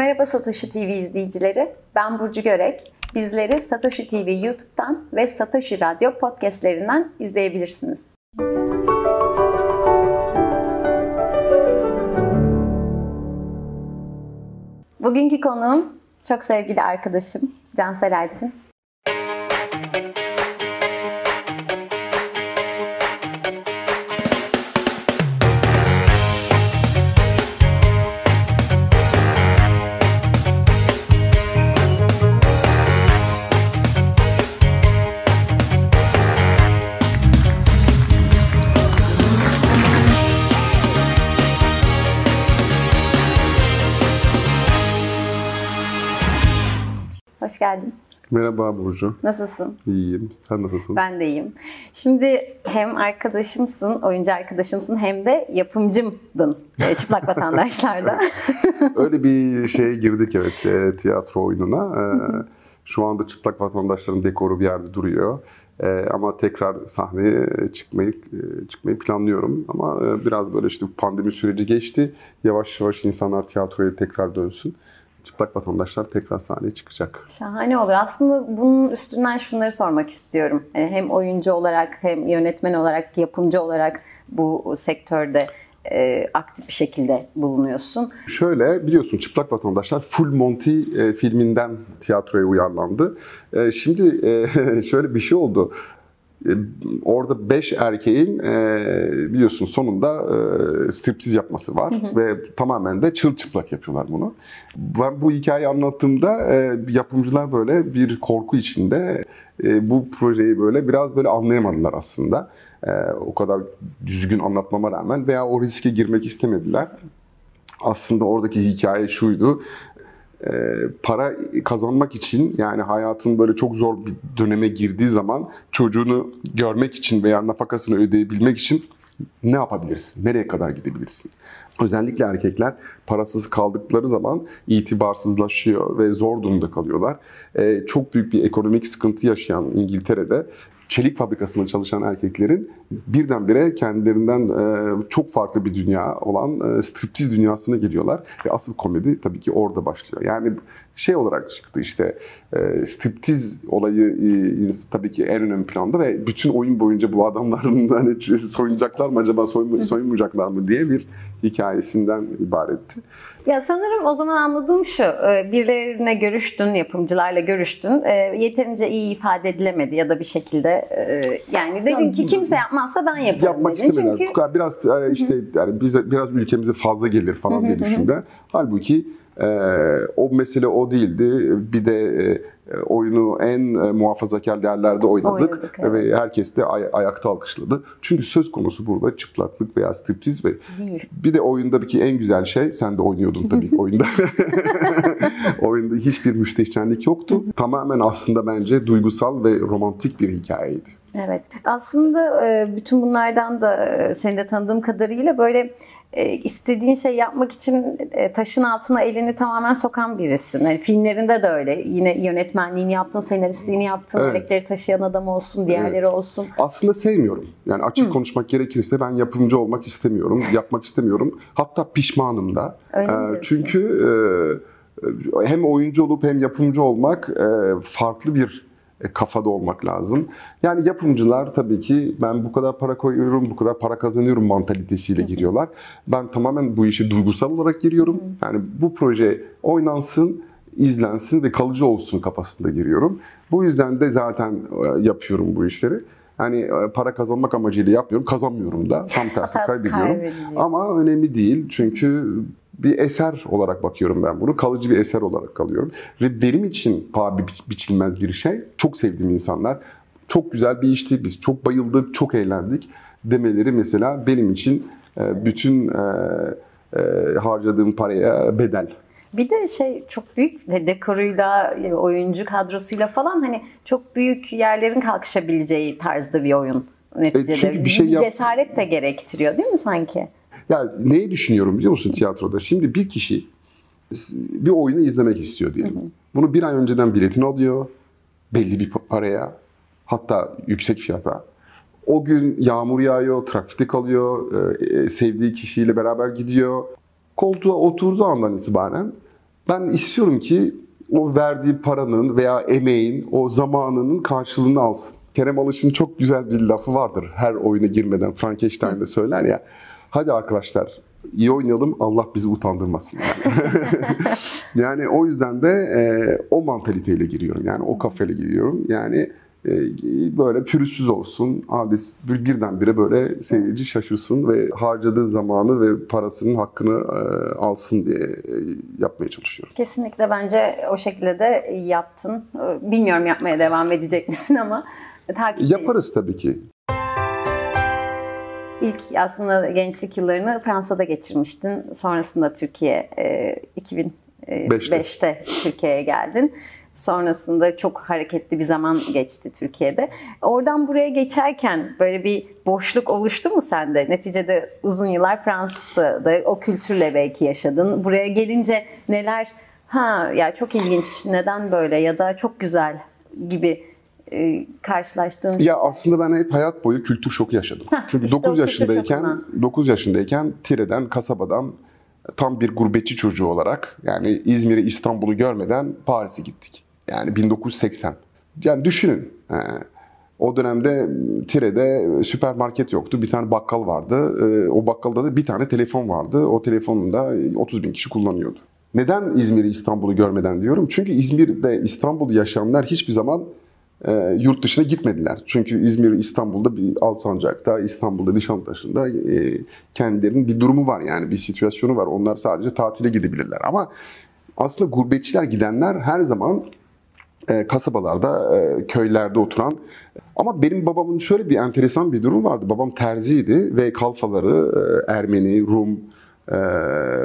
Merhaba Satoshi TV izleyicileri. Ben Burcu Görek. Bizleri Satoshi TV YouTube'dan ve Satoshi Radyo podcastlerinden izleyebilirsiniz. Bugünkü konuğum çok sevgili arkadaşım Cansel Elçin. Hoş geldin. Merhaba Burcu. Nasılsın? İyiyim. Sen nasılsın? Ben de iyiyim. Şimdi hem arkadaşımsın, oyuncu arkadaşımsın hem de yapımcımdın e, Çıplak Vatandaşlar'da. Öyle bir şeye girdik evet e, tiyatro oyununa. E, şu anda çıplak vatandaşların dekoru bir yerde duruyor. E, ama tekrar sahneye çıkmayı e, çıkmayı planlıyorum. Ama biraz böyle işte pandemi süreci geçti. Yavaş yavaş insanlar tiyatroya tekrar dönsün. Çıplak vatandaşlar tekrar sahneye çıkacak. Şahane olur. Aslında bunun üstünden şunları sormak istiyorum. E, Hem oyuncu olarak hem yönetmen olarak, yapımcı olarak bu sektörde e, aktif bir şekilde bulunuyorsun. Şöyle biliyorsun Çıplak Vatandaşlar Full Monty e, filminden tiyatroya uyarlandı. E, şimdi e, şöyle bir şey oldu. E, orada beş erkeğin e, biliyorsun sonunda e, striptiz yapması var ve tamamen de çırılçıplak yapıyorlar bunu. Ben bu hikayeyi anlattığımda e, yapımcılar böyle bir korku içinde e, bu projeyi böyle biraz böyle anlayamadılar aslında. E, o kadar düzgün anlatmama rağmen veya o riske girmek istemediler. Aslında oradaki hikaye şuydu. E, para kazanmak için yani hayatın böyle çok zor bir döneme girdiği zaman çocuğunu görmek için veya nafakasını ödeyebilmek için ne yapabilirsin? Nereye kadar gidebilirsin? Özellikle erkekler parasız kaldıkları zaman itibarsızlaşıyor ve zor durumda kalıyorlar. E, çok büyük bir ekonomik sıkıntı yaşayan İngiltere'de çelik fabrikasında çalışan erkeklerin birdenbire kendilerinden e, çok farklı bir dünya olan e, striptiz dünyasına geliyorlar. Ve asıl komedi tabii ki orada başlıyor. Yani şey olarak çıktı işte e, striptiz olayı tabii ki en önemli planda ve bütün oyun boyunca bu adamların hani soyunacaklar mı acaba soyun, soyunmayacaklar mı diye bir hikayesinden ibaretti. Ya sanırım o zaman anladığım şu, e, birilerine görüştün, yapımcılarla görüştün, e, yeterince iyi ifade edilemedi ya da bir şekilde e, yani dedin Yani- ki kimse yapmazsa ben yaparım Yapmak dedin. istemediler. Çünkü Biraz işte yani bize biraz ülkemize fazla gelir falan diye düşündüler. Halbuki o mesele o değildi. Bir de e, oyunu en e, muhafazakar yerlerde oynadık, Oynadık, evet. ve herkes de ay- ayakta alkışladı. Çünkü söz konusu burada çıplaklık veya striptiz ve değil. bir de oyundaki en güzel şey, sen de oynuyordun tabii ki oyunda. oyunda hiçbir müstehcenlik yoktu. Tamamen aslında bence duygusal ve romantik bir hikayeydi. Evet. Aslında e, bütün bunlardan da e, seni de tanıdığım kadarıyla böyle e, istediğin şey yapmak için e, taşın altına elini tamamen sokan birisin. Yani filmlerinde de öyle. Yine yönetmenliğini yaptın, senaristliğini yaptın, Evet. melekleri taşıyan adam olsun, diğerleri olsun. Aslında sevmiyorum. Yani açık konuşmak gerekirse ben yapımcı olmak istemiyorum, yapmak istemiyorum. Hatta pişmanım da. Öyle Ee, çünkü e, hem oyuncu olup hem yapımcı olmak e, farklı bir e, kafada olmak lazım. Yani yapımcılar tabii ki ben bu kadar para koyuyorum, bu kadar para kazanıyorum mantalitesiyle giriyorlar. Ben tamamen bu işe duygusal olarak giriyorum. Yani bu proje oynansın, izlensin ve kalıcı olsun kafasında giriyorum. Bu yüzden de zaten e, yapıyorum bu işleri. Hani e, para kazanmak amacıyla yapmıyorum, kazanmıyorum da. Tam tersi kaybediyorum. Ama önemli değil çünkü bir eser olarak bakıyorum ben bunu. Kalıcı bir eser olarak kalıyorum. Ve benim için paha bi- biçilmez bir şey. Çok sevdiğim insanlar. Çok güzel bir işti. Biz çok bayıldık, çok eğlendik demeleri mesela benim için e, bütün e, e, harcadığım paraya bedel. Bir de şey çok büyük de- dekoruyla, oyuncu kadrosuyla falan hani çok büyük yerlerin kalkışabileceği tarzda bir oyun neticede. E, çünkü bir şey yap- cesaret de gerektiriyor değil mi sanki? Ya neyi düşünüyorum biliyor musun tiyatroda? Şimdi bir kişi bir oyunu izlemek istiyor diyelim. Bunu bir ay önceden biletini alıyor. Belli bir pa- paraya. Hatta yüksek fiyata. O gün yağmur yağıyor, trafikte kalıyor, e, sevdiği kişiyle beraber gidiyor. Koltuğa oturduğu andan itibaren Ben istiyorum ki o verdiği paranın veya emeğin, o zamanının karşılığını alsın. Kerem Alış'ın çok güzel bir lafı vardır. Her oyuna girmeden Frankenstein'de söyler ya. Hadi arkadaşlar iyi oynayalım Allah bizi utandırmasın. Yani, yani o yüzden de e, o mantaliteyle giriyorum. Yani o kafayla giriyorum. Yani e, böyle pürüzsüz olsun. Adis bir, birdenbire böyle seyirci şaşırsın ve harcadığı zamanı ve parasının hakkını e, alsın diye e, yapmaya çalışıyorum. Kesinlikle bence o şekilde de yaptın. Bilmiyorum yapmaya devam edecek misin ama takipteyiz. Yaparız tabii ki. İlk aslında gençlik yıllarını Fransa'da geçirmiştin. Sonrasında Türkiye 2005'te Türkiye'ye geldin. Sonrasında çok hareketli bir zaman geçti Türkiye'de. Oradan buraya geçerken böyle bir boşluk oluştu mu sende? Neticede uzun yıllar Fransa'da o kültürle belki yaşadın. Buraya gelince neler ha ya çok ilginç neden böyle ya da çok güzel gibi e, karşılaştığın Ya aslında ben hep hayat boyu kültür şoku yaşadım. Heh, Çünkü işte 9 o yaşındayken kültür 9 yaşındayken Tire'den, kasabadan tam bir gurbetçi çocuğu olarak yani İzmir'i, İstanbul'u görmeden Paris'e gittik. Yani 1980. Yani düşünün. He. O dönemde Tire'de süpermarket yoktu. Bir tane bakkal vardı. Ee, O bakkalda da bir tane telefon vardı. O telefonun da 30 bin kişi kullanıyordu. Neden İzmir'i, İstanbul'u görmeden diyorum? Çünkü İzmir'de, İstanbul'da yaşayanlar hiçbir zaman e, yurt dışına gitmediler. Çünkü İzmir, İstanbul'da bir Alsancak'ta, İstanbul'da, Nişantaşı'nda e, kendilerinin bir durumu var yani bir situasyonu var. Onlar sadece tatile gidebilirler. Ama aslında gurbetçiler gidenler her zaman e, kasabalarda, e, köylerde oturan. Ama benim babamın şöyle bir enteresan bir durum vardı. Babam terziydi ve kalfaları e, Ermeni, Rum, e,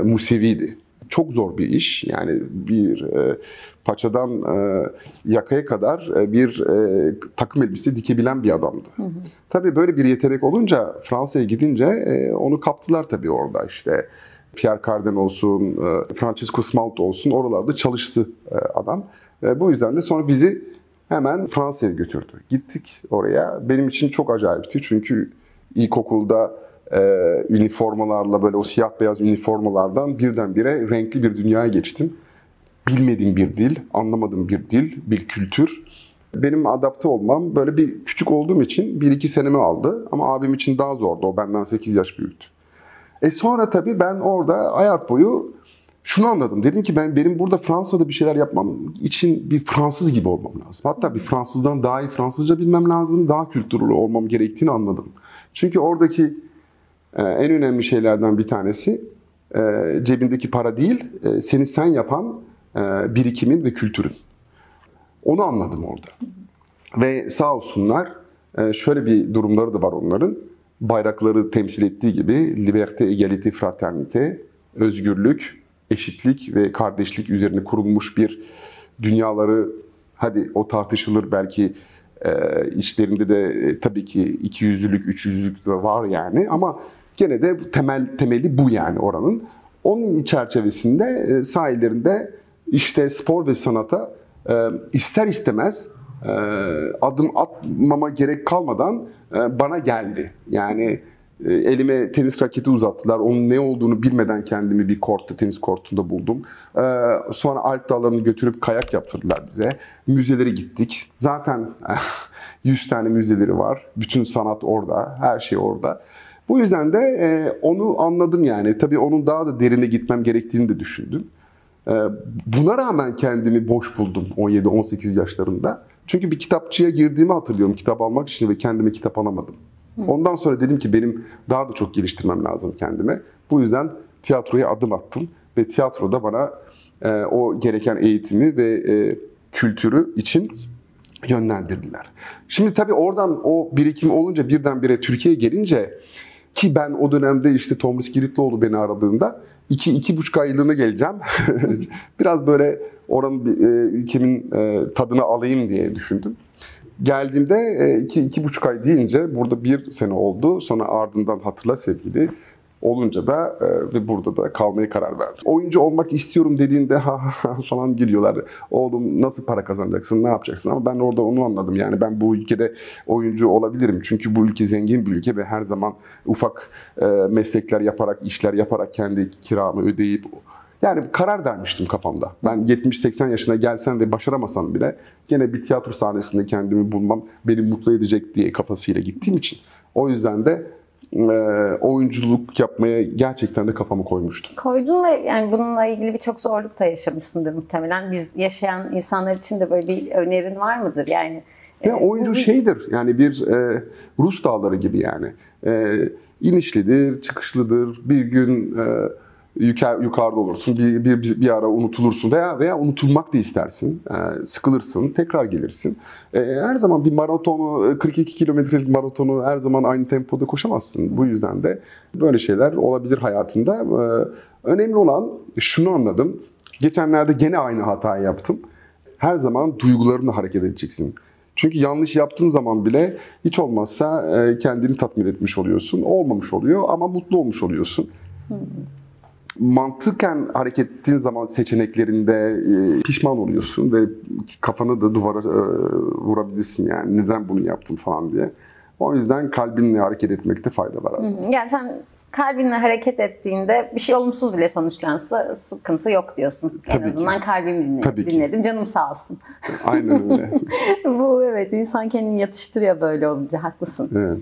Museviydi. Çok zor bir iş. Yani bir e, paçadan e, yakaya kadar e, bir e, takım elbise dikebilen bir adamdı. Hı hı. Tabii böyle bir yetenek olunca Fransa'ya gidince e, onu kaptılar tabii orada işte. Pierre Cardin olsun, e, Francisco Smalt olsun oralarda çalıştı e, adam. E, bu yüzden de sonra bizi hemen Fransa'ya götürdü. Gittik oraya. Benim için çok acayipti çünkü ilkokulda e, üniformalarla böyle o siyah beyaz üniformalardan birdenbire renkli bir dünyaya geçtim. Bilmediğim bir dil, anlamadığım bir dil, bir kültür. Benim adapte olmam böyle bir küçük olduğum için bir iki senemi aldı. Ama abim için daha zordu. O benden 8 yaş büyüktü. E sonra tabii ben orada hayat boyu şunu anladım. Dedim ki ben benim burada Fransa'da bir şeyler yapmam için bir Fransız gibi olmam lazım. Hatta bir Fransızdan daha iyi Fransızca bilmem lazım. Daha kültürlü olmam gerektiğini anladım. Çünkü oradaki e, en önemli şeylerden bir tanesi e, cebindeki para değil, e, seni sen yapan birikimin ve kültürün. Onu anladım orada. Ve sağ olsunlar e, şöyle bir durumları da var onların. Bayrakları temsil ettiği gibi liberté, égalité, fraternité, özgürlük, eşitlik ve kardeşlik üzerine kurulmuş bir dünyaları hadi o tartışılır belki e, içlerinde de e, tabii ki iki yüzlülük, üç yüzlülük de var yani ama gene de temel temeli bu yani oranın. Onun çerçevesinde e, sahillerinde işte spor ve sanata e, ister istemez e, adım atmama gerek kalmadan e, bana geldi. Yani e, elime tenis raketi uzattılar. Onun ne olduğunu bilmeden kendimi bir kortta, tenis kortunda buldum. E, sonra Alp Dağları'nı götürüp kayak yaptırdılar bize. Müzelere gittik. Zaten 100 tane müzeleri var. Bütün sanat orada, her şey orada. Bu yüzden de e, onu anladım yani. Tabii onun daha da derine gitmem gerektiğini de düşündüm. Buna rağmen kendimi boş buldum 17-18 yaşlarında. Çünkü bir kitapçıya girdiğimi hatırlıyorum kitap almak için ve kendime kitap alamadım. Ondan sonra dedim ki benim daha da çok geliştirmem lazım kendime. Bu yüzden tiyatroya adım attım ve tiyatroda bana e, o gereken eğitimi ve e, kültürü için yönlendirdiler. Şimdi tabii oradan o birikim olunca birdenbire Türkiye'ye gelince ki ben o dönemde işte Tomris Giritlioğlu beni aradığında iki, iki buçuk aylığına geleceğim. Biraz böyle oranın e, ülkemin e, tadını alayım diye düşündüm. Geldiğimde e, iki, iki buçuk ay deyince burada bir sene oldu. Sonra ardından hatırla sevgili olunca da e, ve burada da kalmaya karar verdim. Oyuncu olmak istiyorum dediğinde ha ha falan gülüyorlar. Oğlum nasıl para kazanacaksın, ne yapacaksın? Ama ben orada onu anladım. Yani ben bu ülkede oyuncu olabilirim. Çünkü bu ülke zengin bir ülke ve her zaman ufak e, meslekler yaparak, işler yaparak kendi kiramı ödeyip Yani karar vermiştim kafamda. Ben 70-80 yaşına gelsem ve başaramasam bile gene bir tiyatro sahnesinde kendimi bulmam beni mutlu edecek diye kafasıyla gittiğim için. O yüzden de oyunculuk yapmaya gerçekten de kafamı koymuştum. Koydun ve yani bununla ilgili birçok zorluk da yaşamışsındır muhtemelen. Biz yaşayan insanlar için de böyle bir önerin var mıdır? Yani ve oyuncu bu, şeydir yani bir e, Rus dağları gibi yani. E, inişlidir, çıkışlıdır. Bir gün e, yukarı, yukarıda olursun, bir, bir, bir ara unutulursun veya veya unutulmak da istersin. E, sıkılırsın, tekrar gelirsin. E, her zaman bir maratonu, 42 kilometrelik maratonu her zaman aynı tempoda koşamazsın. Bu yüzden de böyle şeyler olabilir hayatında. E, önemli olan şunu anladım. Geçenlerde gene aynı hatayı yaptım. Her zaman duygularını hareket edeceksin. Çünkü yanlış yaptığın zaman bile hiç olmazsa e, kendini tatmin etmiş oluyorsun. Olmamış oluyor ama mutlu olmuş oluyorsun. Hmm. Mantıken hareket ettiğin zaman seçeneklerinde e, pişman oluyorsun ve kafanı da duvara e, vurabilirsin yani neden bunu yaptım falan diye. O yüzden kalbinle hareket etmekte fayda var aslında. Yani sen kalbinle hareket ettiğinde bir şey olumsuz bile sonuçlansa sıkıntı yok diyorsun. Tabii en azından ki. kalbimi dinledim, Tabii dinledim. Ki. Canım sağ olsun. Aynen öyle. Bu evet insan kendini yatıştırıyor böyle olunca haklısın. Evet.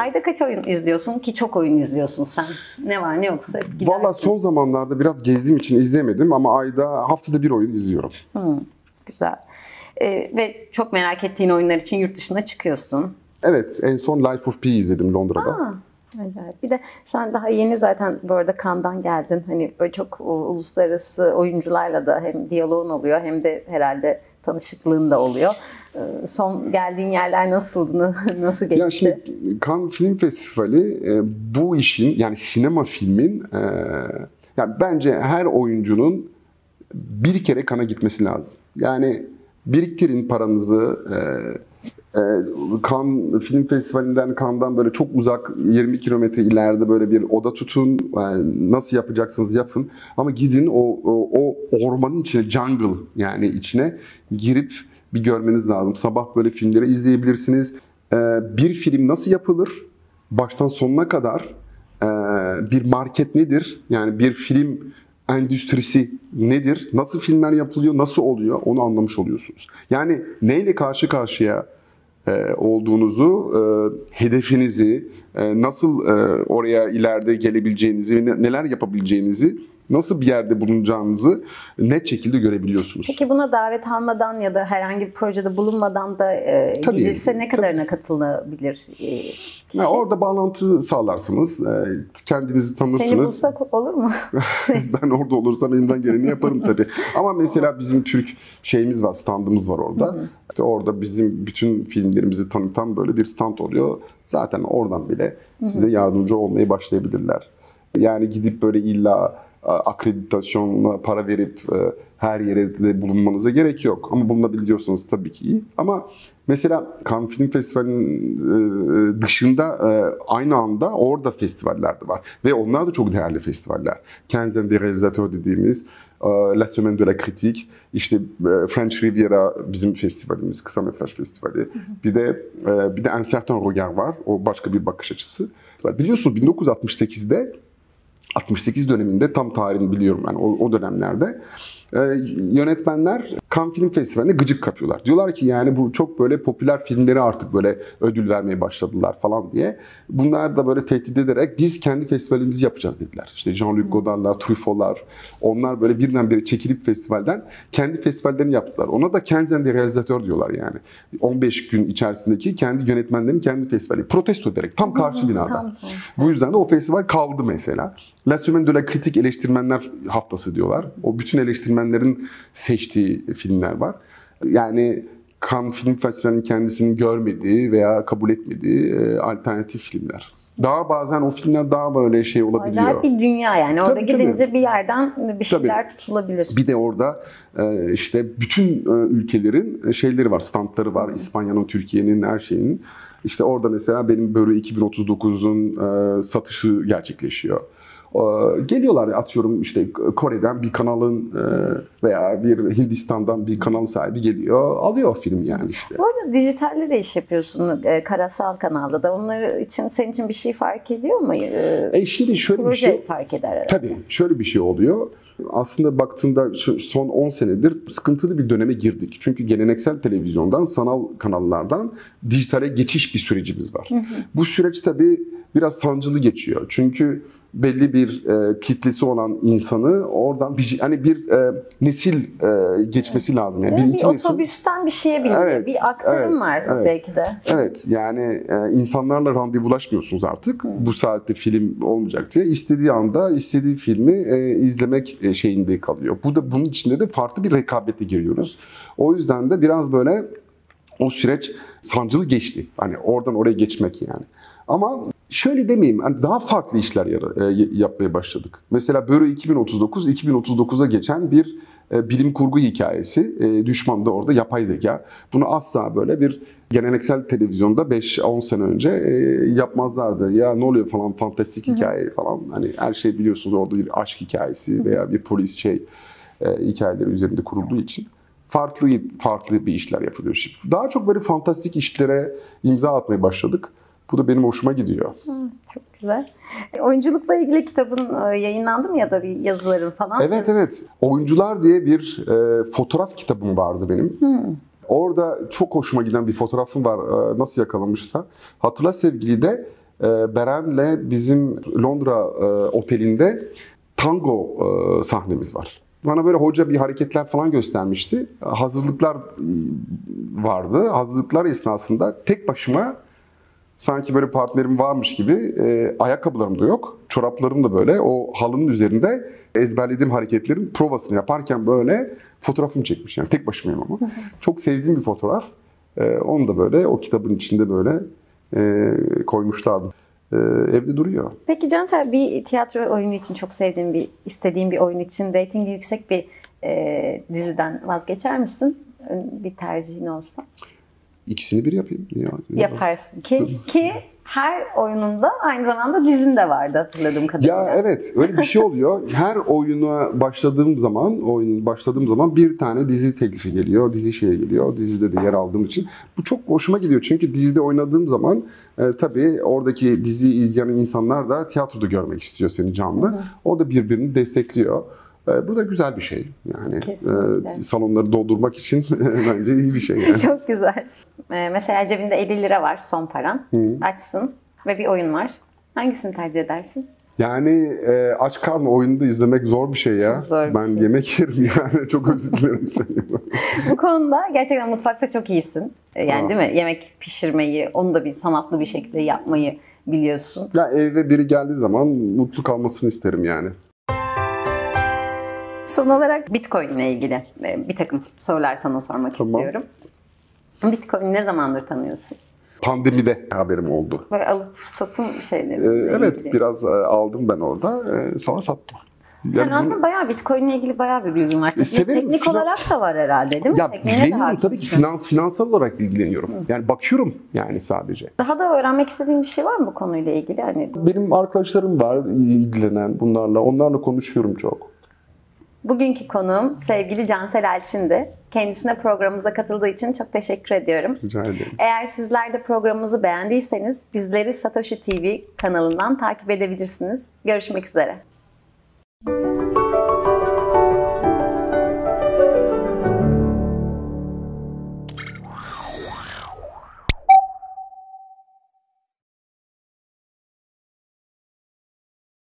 Ayda kaç oyun izliyorsun ki çok oyun izliyorsun sen? Ne var ne yoksa gidersin. Valla son zamanlarda biraz gezdiğim için izleyemedim ama ayda haftada bir oyun izliyorum. Hmm, güzel. Ee, ve çok merak ettiğin oyunlar için yurt dışına çıkıyorsun. Evet, en son Life of Pi izledim Londra'da. Aa, acayip. Bir de sen daha yeni zaten bu arada Kan'dan geldin. Hani böyle çok uluslararası oyuncularla da hem diyaloğun oluyor hem de herhalde tanışıklığın da oluyor. Ee, son geldiğin yerler nasıldı? Nasıl geçti? Ya şimdi Cannes Film Festivali e, bu işin yani sinema filmin e, yani bence her oyuncunun bir kere kana gitmesi lazım. Yani biriktirin paranızı, e, e, kan Film Festivali'nden Kan'dan böyle çok uzak 20 kilometre ileride böyle bir oda tutun. Yani nasıl yapacaksınız yapın. Ama gidin o, o, o ormanın içine, jungle yani içine girip bir görmeniz lazım. Sabah böyle filmleri izleyebilirsiniz. Ee, bir film nasıl yapılır? Baştan sonuna kadar e, bir market nedir? Yani bir film endüstrisi nedir? Nasıl filmler yapılıyor? Nasıl oluyor? Onu anlamış oluyorsunuz. Yani neyle karşı karşıya e, olduğunuzu, e, hedefinizi, e, nasıl oraya ileride gelebileceğinizi ve neler yapabileceğinizi nasıl bir yerde bulunacağınızı net şekilde görebiliyorsunuz. Peki buna davet almadan ya da herhangi bir projede bulunmadan da e, tabii, gidilse ne kadarına tabii. katılabilir e, kişi? Ya orada bağlantı sağlarsınız. E, kendinizi tanırsınız. Seni bulsak olur mu? ben orada olursam elimden geleni yaparım tabii. Ama mesela bizim Türk şeyimiz var, standımız var orada. İşte orada bizim bütün filmlerimizi tanıtan böyle bir stand oluyor. Zaten oradan bile size yardımcı olmaya başlayabilirler. Yani gidip böyle illa akreditasyonla para verip e, her yere de bulunmanıza gerek yok. Ama bulunabiliyorsanız tabii ki iyi. Ama mesela Cannes Film Festivali'nin e, dışında e, aynı anda orada festivaller de var. Ve onlar da çok değerli festivaller. Quinzaine des Réalisateurs dediğimiz La Semaine de la Critique, işte French Riviera bizim festivalimiz, kısa metraj festivali. Bir de bir de Un Certain Regard var, o başka bir bakış açısı. Biliyorsunuz 1968'de 68 döneminde tam tarihini biliyorum ben o, o dönemlerde e, yönetmenler Cannes Film Festivali'nde gıcık kapıyorlar. Diyorlar ki yani bu çok böyle popüler filmleri artık böyle ödül vermeye başladılar falan diye. Bunlar da böyle tehdit ederek biz kendi festivalimizi yapacağız dediler. İşte Jean-Luc Godard'lar, Truffaut'lar onlar böyle birdenbire çekilip festivalden kendi festivallerini yaptılar. Ona da kendi realizatör diyorlar yani. 15 gün içerisindeki kendi yönetmenlerin kendi festivali. Protesto ederek tam karşı binada. Tam, tam. Bu yüzden de o festival kaldı mesela. La Semaine de la Critique eleştirmenler haftası diyorlar. O bütün eleştirmenlerin seçtiği filmler var. Yani Cannes Film Festivali'nin kendisini görmediği veya kabul etmediği e, alternatif filmler. Daha bazen o filmler daha böyle şey olabiliyor. Acayip bir dünya yani. Orada tabii, gidince tabii. bir yerden bir şeyler tabii. tutulabilir. Bir de orada e, işte bütün e, ülkelerin şeyleri var, standları var. İspanya'nın, Türkiye'nin, her şeyin. İşte orada mesela benim böyle 2039'un satışı gerçekleşiyor. Ee, Geliyorlar atıyorum işte Kore'den bir kanalın e, veya bir Hindistan'dan bir kanal sahibi geliyor alıyor film yani işte. Bu arada dijitalde de iş yapıyorsun. e, Karasal kanalda da. Onlar için senin için bir şey fark ediyor mu? E, E şimdi şöyle bir proje şey fark eder herhalde. Tabii şöyle bir şey oluyor. Aslında baktığında son 10 senedir sıkıntılı bir döneme girdik. Çünkü geleneksel televizyondan, sanal kanallardan dijitale geçiş bir sürecimiz var. Bu süreç tabii biraz sancılı geçiyor. Çünkü belli bir e, kitlesi olan insanı oradan bir hani bir e, nesil e, geçmesi lazım. Yani birinci bir nesil. otobüsten bir şeye biniyor. Evet, bir aktarım evet, var evet. belki de. Evet yani e, insanlarla randevulaşmıyorsunuz artık. Bu saatte film olmayacak diye. istediği anda istediği filmi e, izlemek e, şeyinde kalıyor. Bu da bunun içinde de farklı bir rekabete giriyoruz. O yüzden de biraz böyle o süreç sancılı geçti. Hani oradan oraya geçmek yani. Ama şöyle demeyeyim, hani daha farklı işler e, yapmaya başladık. Mesela Börü 2039, 2039'a geçen bir e, bilim kurgu hikayesi. E, düşman da orada yapay zeka. Bunu asla böyle bir geleneksel televizyonda 5-10 sene önce yapmazlardı. Ya ne oluyor falan fantastik hikaye falan. Hani her şey biliyorsunuz orada bir aşk hikayesi veya bir polis şey hikayeleri üzerinde kurulduğu için farklı farklı bir işler yapılıyor. Şimdi Daha çok böyle fantastik işlere imza atmaya başladık. Bu da benim hoşuma gidiyor. Çok güzel. E, Oyunculukla ilgili kitabın e, yayınlandı mı ya da bir yazıların falan? Evet evet. Oyuncular diye bir e, fotoğraf kitabım vardı benim. Orada çok hoşuma giden bir fotoğrafım var. E, nasıl yakalamışsa. Hatırla sevgili de e, Beren'le bizim Londra e, otelinde tango e, sahnemiz var. Bana böyle hoca bir hareketler falan göstermişti. Hazırlıklar e, vardı. Hazırlıklar esnasında tek başıma sanki böyle partnerim varmış gibi e, ayakkabılarım da yok. Çoraplarım da böyle o halının üzerinde ezberlediğim hareketlerin provasını yaparken böyle fotoğrafımı çekmiş. Yani tek başımayım ama. Çok sevdiğim bir fotoğraf. E, onu da böyle o kitabın içinde böyle e, koymuşlardı. E, evde duruyor. Peki Cansel bir tiyatro oyunu için çok sevdiğin bir, istediğin bir oyun için reytingi yüksek bir e, diziden vazgeçer misin? Bir tercihin olsa. İkisini bir yapayım. Niye Yaparsın ki ki her oyununda aynı zamanda dizin de vardı hatırladığım kadarıyla. Ya evet öyle bir şey oluyor. Her oyuna başladığım zaman, oyun başladığım zaman bir tane dizi teklifi geliyor, dizi şeye geliyor. Dizide de yer aldığım için bu çok hoşuma gidiyor. Çünkü dizide oynadığım zaman e, tabii oradaki diziyi izleyen insanlar da tiyatroda görmek istiyor seni canlı. O da birbirini destekliyor. E, bu da güzel bir şey. Yani Kesinlikle. e, salonları doldurmak için bence iyi bir şey. Yani. Çok güzel. Ee, mesela cebinde 50 lira var son paran. Açsın ve bir oyun var. Hangisini tercih edersin? Yani e, aç karnı oyunu da izlemek zor bir şey ya. Çok zor ben şey. yemek yerim yani. Çok özür dilerim seni. Bu konuda gerçekten mutfakta çok iyisin. Ee, Yani Aa. değil mi? Yemek pişirmeyi, onu da bir sanatlı bir şekilde yapmayı biliyorsun. Ya eve biri geldiği zaman mutlu kalmasını isterim yani. Son olarak Bitcoin ile ilgili e, bir takım sorular sana sormak Tamam. istiyorum. Bitcoin ne zamandır tanıyorsun? Pandemide haberim oldu. Böyle alıp satım şeyleri. Ee, evet biraz e, aldım ben orada. e, sonra sattım. Sen Yani bunu- aslında bayağı Bitcoin ile ilgili bayağı bir bilgin var. Teknik, severim. teknik Finan- olarak da var herhalde değil mi? ya Tekniğe de ilgileniyorum tabii ki finans finansal olarak ilgileniyorum. Yani bakıyorum yani sadece. Daha da öğrenmek istediğin bir şey var mı bu konuyla ilgili? Hani Benim arkadaşlarım var ilgilenen bunlarla. Onlarla konuşuyorum çok. Bugünkü konuğum sevgili Cansel Elçin'di. Kendisine programımıza katıldığı için çok teşekkür ediyorum. Rica ederim. Eğer sizler de programımızı beğendiyseniz bizleri Satoshi TV kanalından takip edebilirsiniz. Görüşmek üzere.